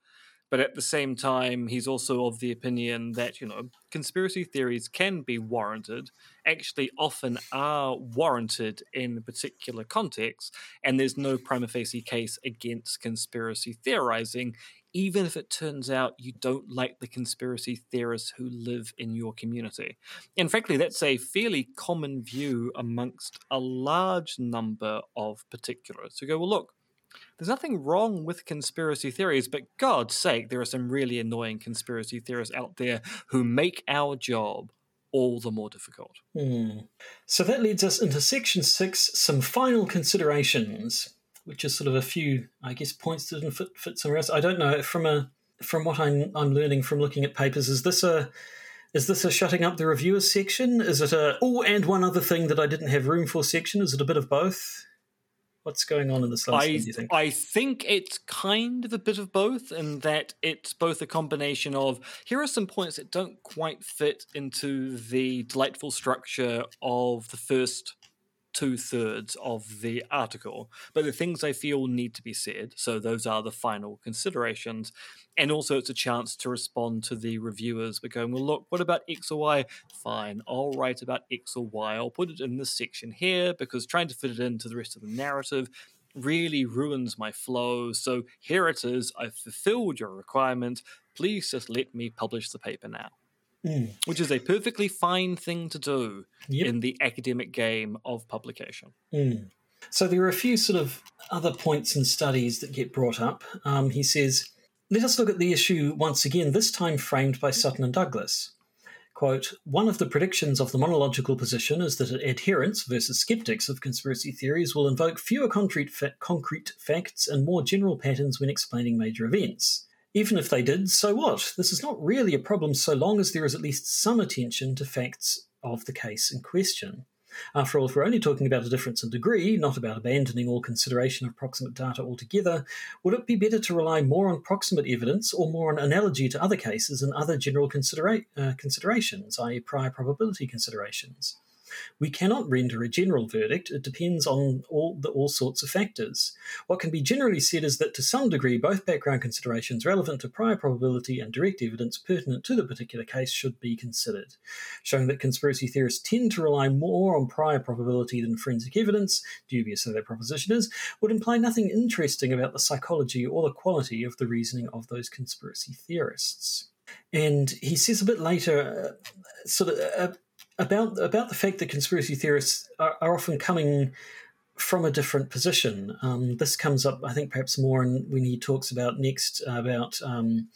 But at the same time, he's also of the opinion that, you know, conspiracy theories can be warranted, actually often are warranted in particular contexts, and there's no prima facie case against conspiracy theorizing, even if it turns out you don't like the conspiracy theorists who live in your community. And frankly, that's a fairly common view amongst a large number of particularists who go, well, look, there's nothing wrong with conspiracy theories, but God's sake, there are some really annoying conspiracy theorists out there who make our job all the more difficult. Hmm. So that leads us into section six some final considerations, which is sort of a few, I guess, points that didn't fit, fit somewhere else. I don't know. From a from what I'm I'm learning from looking at papers, is this a is this a shutting up the reviewers section? Is it a oh and one other thing that I didn't have room for section? Is it a bit of both? What's going on in this last I, one, do you think? I think it's kind of a bit of both, in that it's both a combination of here are some points that don't quite fit into the delightful structure of the first two thirds of the article, but the things I feel need to be said. So those are the final considerations. And also, it's a chance to respond to the reviewers We're going, well, look, what about X or Y? Fine, I'll write about X or Y. I'll put it in this section here because trying to fit it into the rest of the narrative really ruins my flow. So here it is. I've fulfilled your requirement. Please just let me publish the paper now. Mm. Which is a perfectly fine thing to do Yep. in the academic game of publication. Mm. So there are a few sort of other points and studies that get brought up. Um, he says, let us look at the issue once again, this time framed by Sutton and Douglas. Quote, one of the predictions of the monological position is that adherents versus skeptics of conspiracy theories will invoke fewer concrete, fa- concrete facts and more general patterns when explaining major events. Even if they did, so what? This is not really a problem so long as there is at least some attention to facts of the case in question. After all, if we're only talking about a difference in degree, not about abandoning all consideration of proximate data altogether, would it be better to rely more on proximate evidence or more on analogy to other cases and other general considera- uh, considerations, i.e., prior probability considerations? We cannot render a general verdict. It depends on all the all sorts of factors. What can be generally said is that to some degree, both background considerations relevant to prior probability and direct evidence pertinent to the particular case should be considered. Showing that conspiracy theorists tend to rely more on prior probability than forensic evidence, dubious though that proposition is, would imply nothing interesting about the psychology or the quality of the reasoning of those conspiracy theorists. And he says a bit later, uh, sort of. Uh, about about the fact that conspiracy theorists are, are often coming from a different position. Um, this comes up, I think, perhaps more in, when he talks about next about um,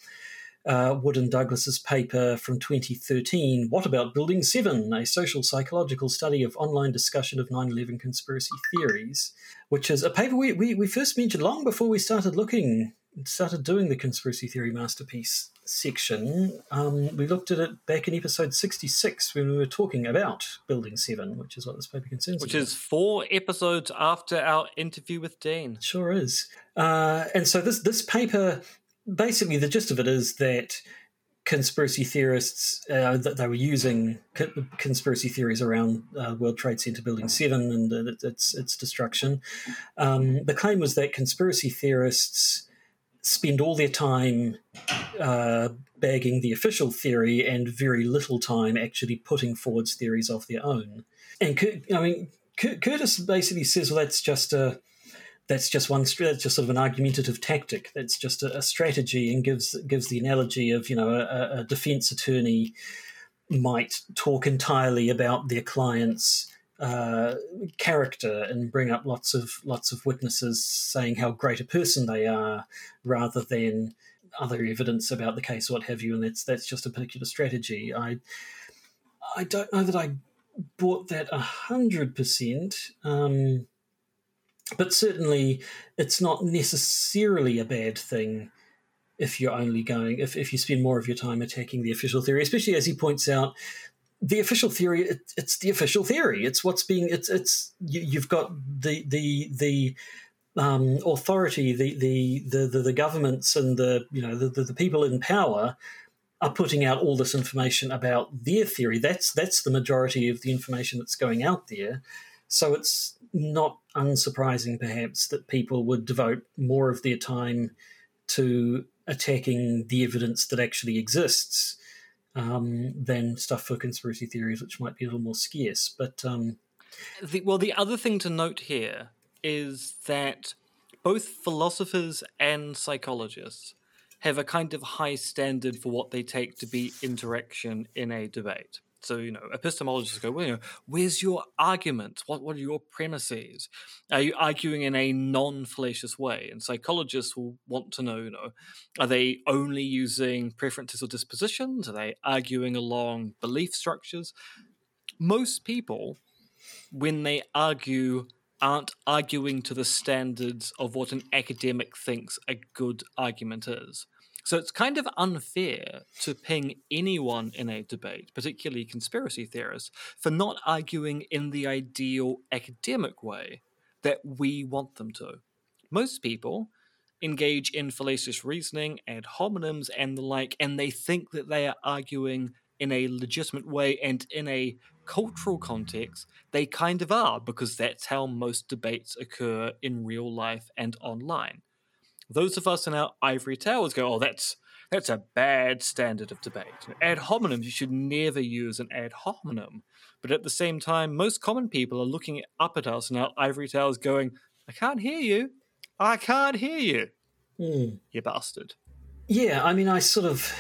uh, Wood and Douglas's paper from 2013, What About Building 7? A social psychological study of online discussion of 9 11 conspiracy theories, which is a paper we, we, we first mentioned long before we started looking, started doing the conspiracy theory masterpiece section. Um, we looked at it back in episode 66 when we were talking about Building 7, which is what this paper concerns. Which is four episodes after our interview with Dean. Sure is. Uh, and so this, this paper basically the gist of it is that conspiracy theorists uh, that they were using conspiracy theories around uh, World Trade Center Building Seven and uh, its its destruction. Um, the claim was that conspiracy theorists spend all their time uh, bagging the official theory and very little time actually putting forwards theories of their own. And I mean, Kurtis basically says, well, that's just a that's just one that's just sort of an argumentative tactic that's just a, a strategy and gives gives the analogy of you know a, a, defense attorney might talk entirely about their client's uh, character and bring up lots of lots of witnesses saying how great a person they are rather than other evidence about the case what have you. And that's that's just a particular strategy. I i don't know that i bought that a hundred percent um but certainly, it's not necessarily a bad thing if you're only going if, if you spend more of your time attacking the official theory, especially as he points out, the official theory it, it's the official theory. It's what's being it's it's you, have got the the the um, authority, the, the the, the the governments and the you know the, the, the people in power are putting out all this information about their theory. That's that's the majority of the information that's going out there. So it's not unsurprising, perhaps, that people would devote more of their time to attacking the evidence that actually exists um, than stuff for conspiracy theories, which might be a little more scarce. But um, the, well, the other thing to note here is that both philosophers and psychologists have a kind of high standard for what they take to be interaction in a debate. So, you know, epistemologists go, well, you know, where's your argument? What, what are your premises? Are you arguing in a non fallacious way? And psychologists will want to know, you know, are they only using preferences or dispositions? Are they arguing along belief structures? Most people, when they argue, aren't arguing to the standards of what an academic thinks a good argument is. So it's kind of unfair to ping anyone in a debate, particularly conspiracy theorists, for not arguing in the ideal academic way that we want them to. Most people engage in fallacious reasoning ad hominems and the like, and they think that they are arguing in a legitimate way and in a cultural context, they kind of are, because that's how most debates occur in real life and online. Those of us in our ivory towers go, oh, that's that's a bad standard of debate. Ad hominem, you should never use an ad hominem. But at the same time, most common people are looking up at us in our ivory towers going, I can't hear you. I can't hear you. Mm. You bastard. Yeah, I mean, I sort of.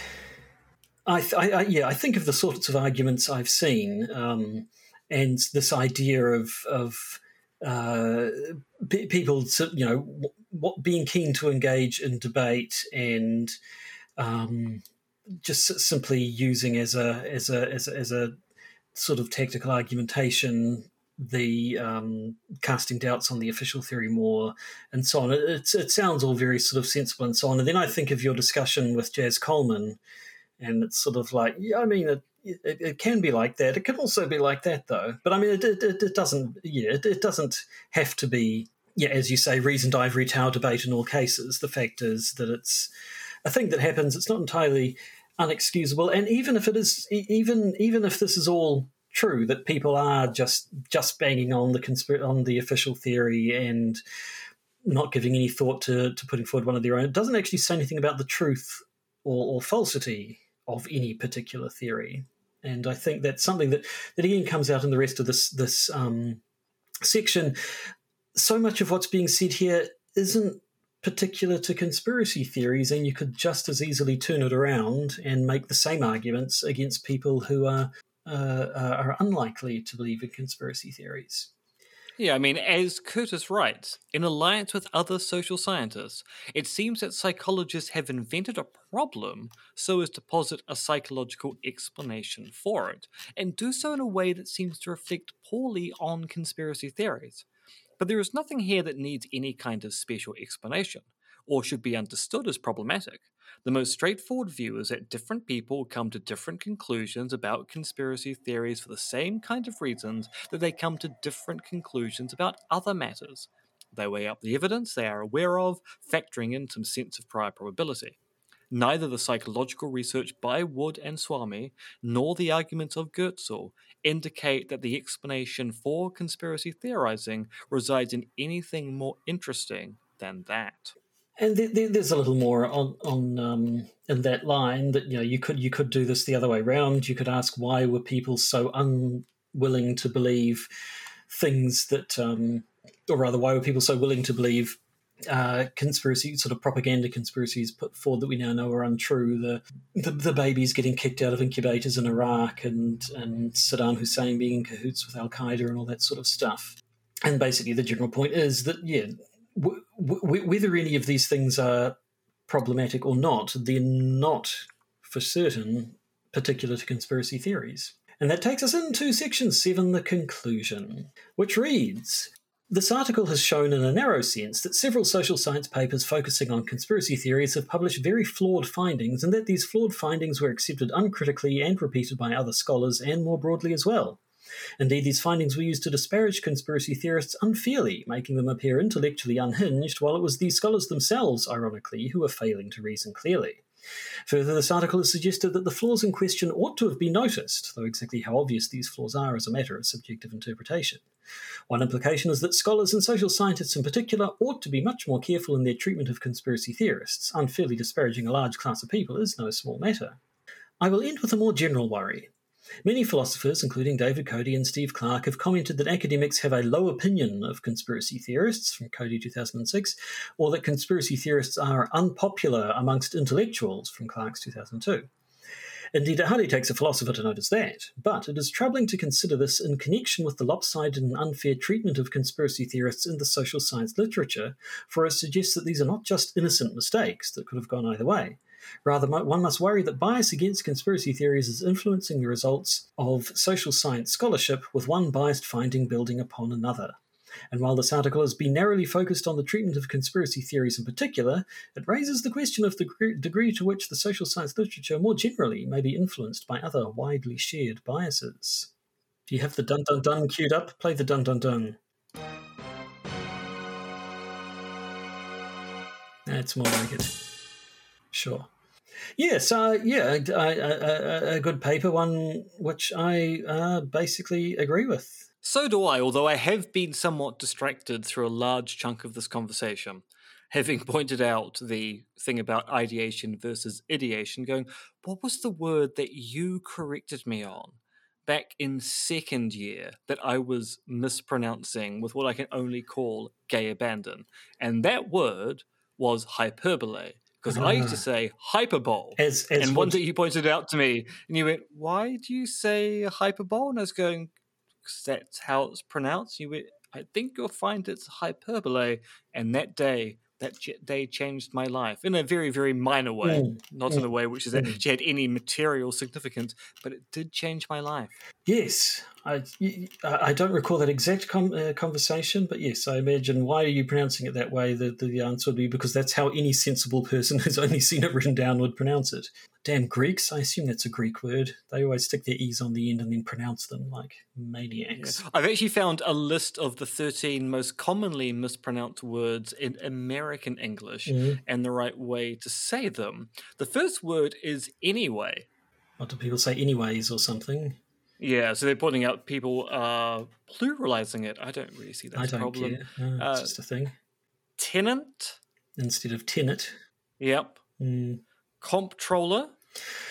I, I, I, yeah, I think of the sorts of arguments I've seen, um, and this idea of of uh, p- people, to, you know, what being keen to engage in debate and um, just simply using as a as a as a, as a sort of tactical argumentation the um, casting doubts on the official theory more and so on. It, it, sounds all very sort of sensible and so on. And then I think of your discussion with Jaz Coleman, and it's sort of like, yeah, I mean, it, it, it can be like that. It can also be like that, though. But I mean, it, it, it doesn't. Yeah, it, it doesn't have to be yeah, as you say, reasoned ivory tower debate in all cases. The fact is that it's a thing that happens. It's not entirely unexcusable, and even if it is, even even if this is all true, that people are just just banging on the conspir- on the official theory and not giving any thought to, to putting forward one of their own, it doesn't actually say anything about the truth or, or falsity of any particular theory. And I think that's something that, that again comes out in the rest of this this um, section so much of what's being said here isn't particular to conspiracy theories, and you could just as easily turn it around and make the same arguments against people who are uh, are unlikely to believe in conspiracy theories. Yeah, I mean, as Kurtis writes, in alliance with other social scientists, it seems that psychologists have invented a problem so as to posit a psychological explanation for it, and do so in a way that seems to reflect poorly on conspiracy theories. But there is nothing here that needs any kind of special explanation, or should be understood as problematic. The most straightforward view is that different people come to different conclusions about conspiracy theories for the same kind of reasons that they come to different conclusions about other matters. They weigh up the evidence they are aware of, factoring in some sense of prior probability. Neither the psychological research by Wood and Swami nor the arguments of Goertzel indicate that the explanation for conspiracy theorizing resides in anything more interesting than that and there's a little more on on um, in that line that you know you could you could do this the other way around. You could ask why were people so unwilling to believe things that, um, or rather, why were people so willing to believe uh, conspiracy sort of propaganda conspiracies put forward that we now know are untrue. The, the, the babies getting kicked out of incubators in Iraq and and Saddam Hussein being in cahoots with Al Qaeda and all that sort of stuff. And basically, the general point is that yeah, w- w- whether any of these things are problematic or not, they're not for certain particular to conspiracy theories. And that takes us into section 7, the conclusion, which reads This article has shown in a narrow sense that several social science papers focusing on conspiracy theories have published very flawed findings, and that these flawed findings were accepted uncritically and repeated by other scholars and more broadly as well. Indeed, these findings were used to disparage conspiracy theorists unfairly, making them appear intellectually unhinged, while it was these scholars themselves, ironically, who were failing to reason clearly. Further, this article has suggested that the flaws in question ought to have been noticed, though exactly how obvious these flaws are is a matter of subjective interpretation. One implication is that scholars and social scientists in particular ought to be much more careful in their treatment of conspiracy theorists. Unfairly disparaging a large class of people is no small matter. I will end with a more general worry. Many philosophers, including David Coady and Steve Clarke, have commented that academics have a low opinion of conspiracy theorists, from Coady 2006, or that conspiracy theorists are unpopular amongst intellectuals, from Clarke's 2002. Indeed, it hardly takes a philosopher to notice that, but it is troubling to consider this in connection with the lopsided and unfair treatment of conspiracy theorists in the social science literature, for it suggests that these are not just innocent mistakes that could have gone either way, Rather, one must worry that bias against conspiracy theories is influencing the results of social science scholarship, with one biased finding building upon another. And while this article has been narrowly focused on the treatment of conspiracy theories in particular, it raises the question of the degree to which the social science literature more generally may be influenced by other widely shared biases. Do you have the dun dun dun queued up? Play the dun dun dun. That's more like it. Sure. Yes, uh, yeah, a, a, a, good paper, one which I uh, basically agree with. So do I, although I have been somewhat distracted through a large chunk of this conversation, having pointed out the thing about ideation versus ideation, going, what was the word that you corrected me on back in second year that I was mispronouncing with what I can only call gay abandon? And that word was hyperbole because I used to ah. say hyperbole. As, as and one day you pointed out to me, and you went, "Why do you say hyperbole?" And I was going, "Because that's how it's pronounced." You went, "I think you'll find it's hyperbole." And that day, that day changed my life in a very, very minor way, mm. not mm. in a way which is mm. actually had any material significance, but it did change my life. Yes, I, I don't recall that exact com- uh, conversation, but yes, I imagine why are you pronouncing it that way? The, the answer would be because that's how any sensible person who's only seen it written down would pronounce it. Damn Greeks, I assume that's a Greek word. They always stick their E's on the end and then pronounce them like maniacs. Yeah. I've actually found a list of the 13 most commonly mispronounced words in American English mm-hmm. and the right way to say them. The first word is anyway. What do people say, anyways, or something? Yeah, so they're pointing out people are pluralizing it. I don't really see that as a problem. Care. No, it's uh, just a thing. Tenant instead of tenant. Yep. Mm. Comptroller,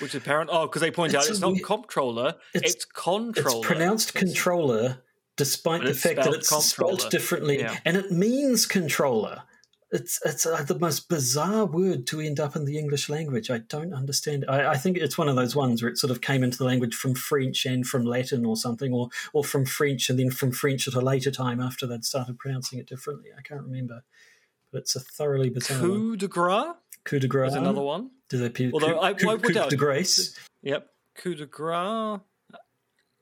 which is apparent. Oh, because they point it's out it's not comptroller, it's, it's controller. It's pronounced controller, despite the fact that it's spelled differently, yeah. and it means controller. It's it's uh, the most bizarre word to end up in the English language. I don't understand. I, I think it's one of those ones where it sort of came into the language from French and from Latin or something, or or from French and then from French at a later time after they'd started pronouncing it differently. I can't remember, but it's a thoroughly bizarre. Coup de grace coup de grace. is another one. Do they Although coup, I- coup, I coup down- de grace? Yep. Coup de grace.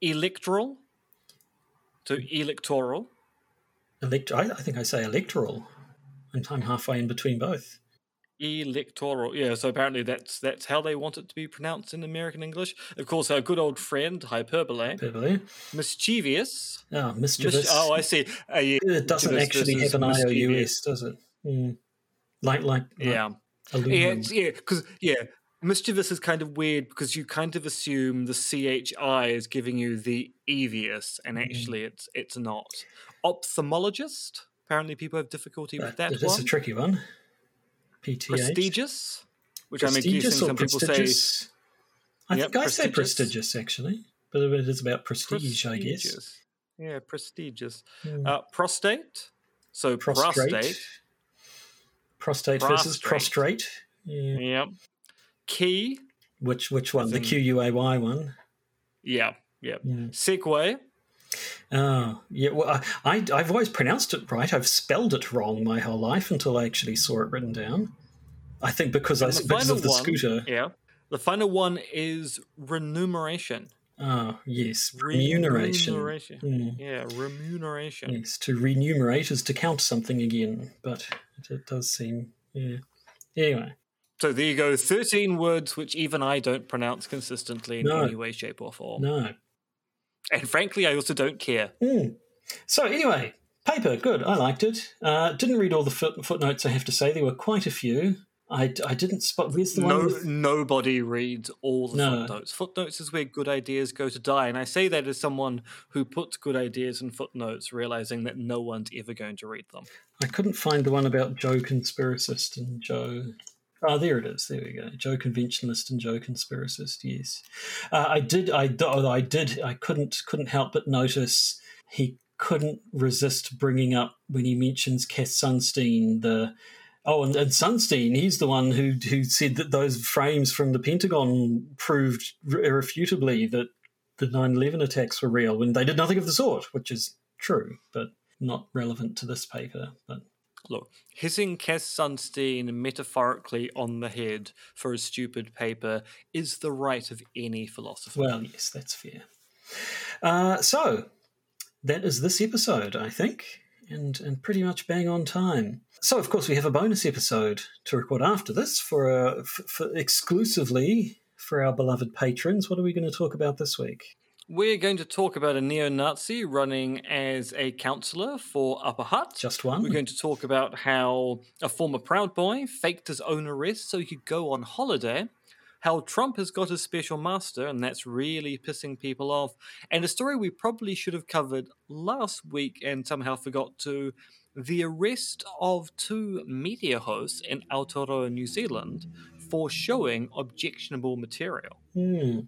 Electoral. To electoral. Elect- I, I think I say electoral, and I'm halfway in between both. Electoral. Yeah, so apparently that's that's how they want it to be pronounced in American English. Of course, our good old friend, hyperbole. Beverly. Mischievous. Oh, Mis- mischievous. oh, I see. Uh, yeah. it doesn't actually have an. IOUS, does it? Hmm. Like, like, like Yeah. Yeah, aluminum. it's, yeah, because yeah, mischievous is kind of weird because you kind of assume the CHI is giving you the evious, and actually it's it's not. Ophthalmologist. Apparently, people have difficulty with that It is one. a tricky one. PTH. Prestigious, which I'm Prestigious some people say? I Yep, think I say prestigious. prestigious, actually. But it is about prestige, I guess. Yeah, prestigious. Hmm. Uh, prostate. So Prostrate. prostate. Prostate versus Prostrate. Yeah. Yep. Key. Which which one? The Q U A Y one. Yeah. Yep. Yeah. Segway. Oh, yeah. Well, I, I, I've always pronounced it right. I've spelled it wrong my whole life until I actually saw it written down. I think because I And because of the one- scooter. Yeah. The final one is remuneration. Oh, yes. Remuneration. Remuneration. Hmm. Yeah, remuneration. Yes, to remunerate is to count something again, but it, it does seem, yeah. Anyway, So there you go. 13 words which even I don't pronounce consistently in No. any way, shape, or form. no. And frankly, I also don't care. Hmm. So anyway, paper, good. I liked it. Uh, didn't read all the foot, footnotes. I have to say there were quite a few. I, I didn't spot. Where's the No, one? With, nobody reads all the No. footnotes. Footnotes is where good ideas go to die, and I say that as someone who puts good ideas in footnotes, realizing that no one's ever going to read them. I couldn't find the one about Joe Conspiracist and Joe. Oh, there it is. There we go. Joe Conventionalist and Joe Conspiracist. Yes, uh, I did. I I did. I couldn't couldn't help but notice he couldn't resist bringing up when he mentions Cass Sunstein the. Oh, and, and Sunstein, he's the one who who said that those frames from the Pentagon proved irrefutably that the 9/11 attacks were real when they did nothing of the sort, which is true, but not relevant to this paper. But Look, hitting Cass Sunstein metaphorically on the head for a stupid paper is the right of any philosopher. well, yes, that's fair. Uh, so that is this episode, I think, and and pretty much bang on time. So, of course, we have a bonus episode to record after this for, uh, f- for exclusively for our beloved patrons. What are we going to talk about this week? We're going to talk about a neo Nazi running as a councillor for Upper Hutt. Just one. We're going to talk about how a former Proud Boy faked his own arrest so he could go on holiday. How Trump has got his special master, and that's really pissing people off. And a story we probably should have covered last week and somehow forgot to the arrest of two media hosts in Aotearoa, New Zealand, for showing objectionable material. Hmm.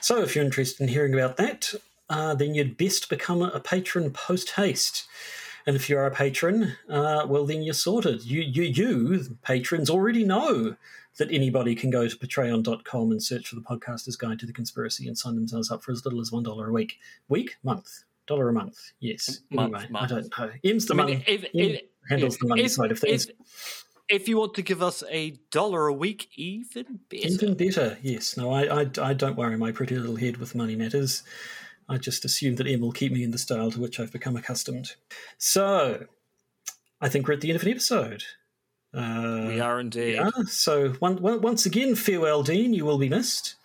So, if you're interested in hearing about that, uh, then you'd best become a patron post haste. And if you're a patron, uh, well, then you're sorted. You, you, you, patrons, already know that anybody can go to patreon.com and search for the podcaster's guide to the conspiracy and sign themselves up for as little as $1 a week. Week? Month? Dollar a month? Yes. Month, anyway, month. I don't know. M's the I mean, money. if- if- handles the money if- side of things. If, you want to give us a dollar a week, even better. Even better, yes. No, I, I, I don't worry my pretty little head with money matters. I just assume that M will keep me in the style to which I've become accustomed. So, I think we're at the end of an episode. Uh, we are indeed. yeah, so one, one, once again, farewell, Dean. You will be missed.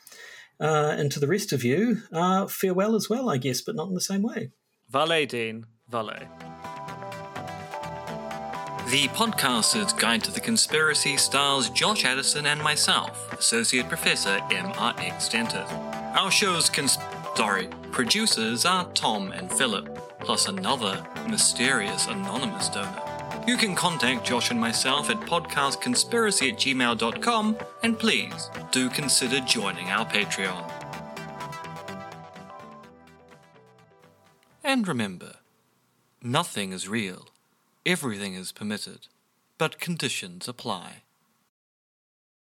Uh, and to the rest of you, uh, farewell as well, I guess, but not in the same way. Valet, Dean. Valet. The Podcaster's Guide to the Conspiracy stars Josh Addison and myself, Associate Professor MRX Dentith. Our show's cons- sorry, producers are Tom and Philip, plus another mysterious anonymous donor. You can contact Josh and myself at podcastconspiracy at gmail.com, and please do consider joining our Patreon. And remember, nothing is real, everything is permitted. but conditions apply.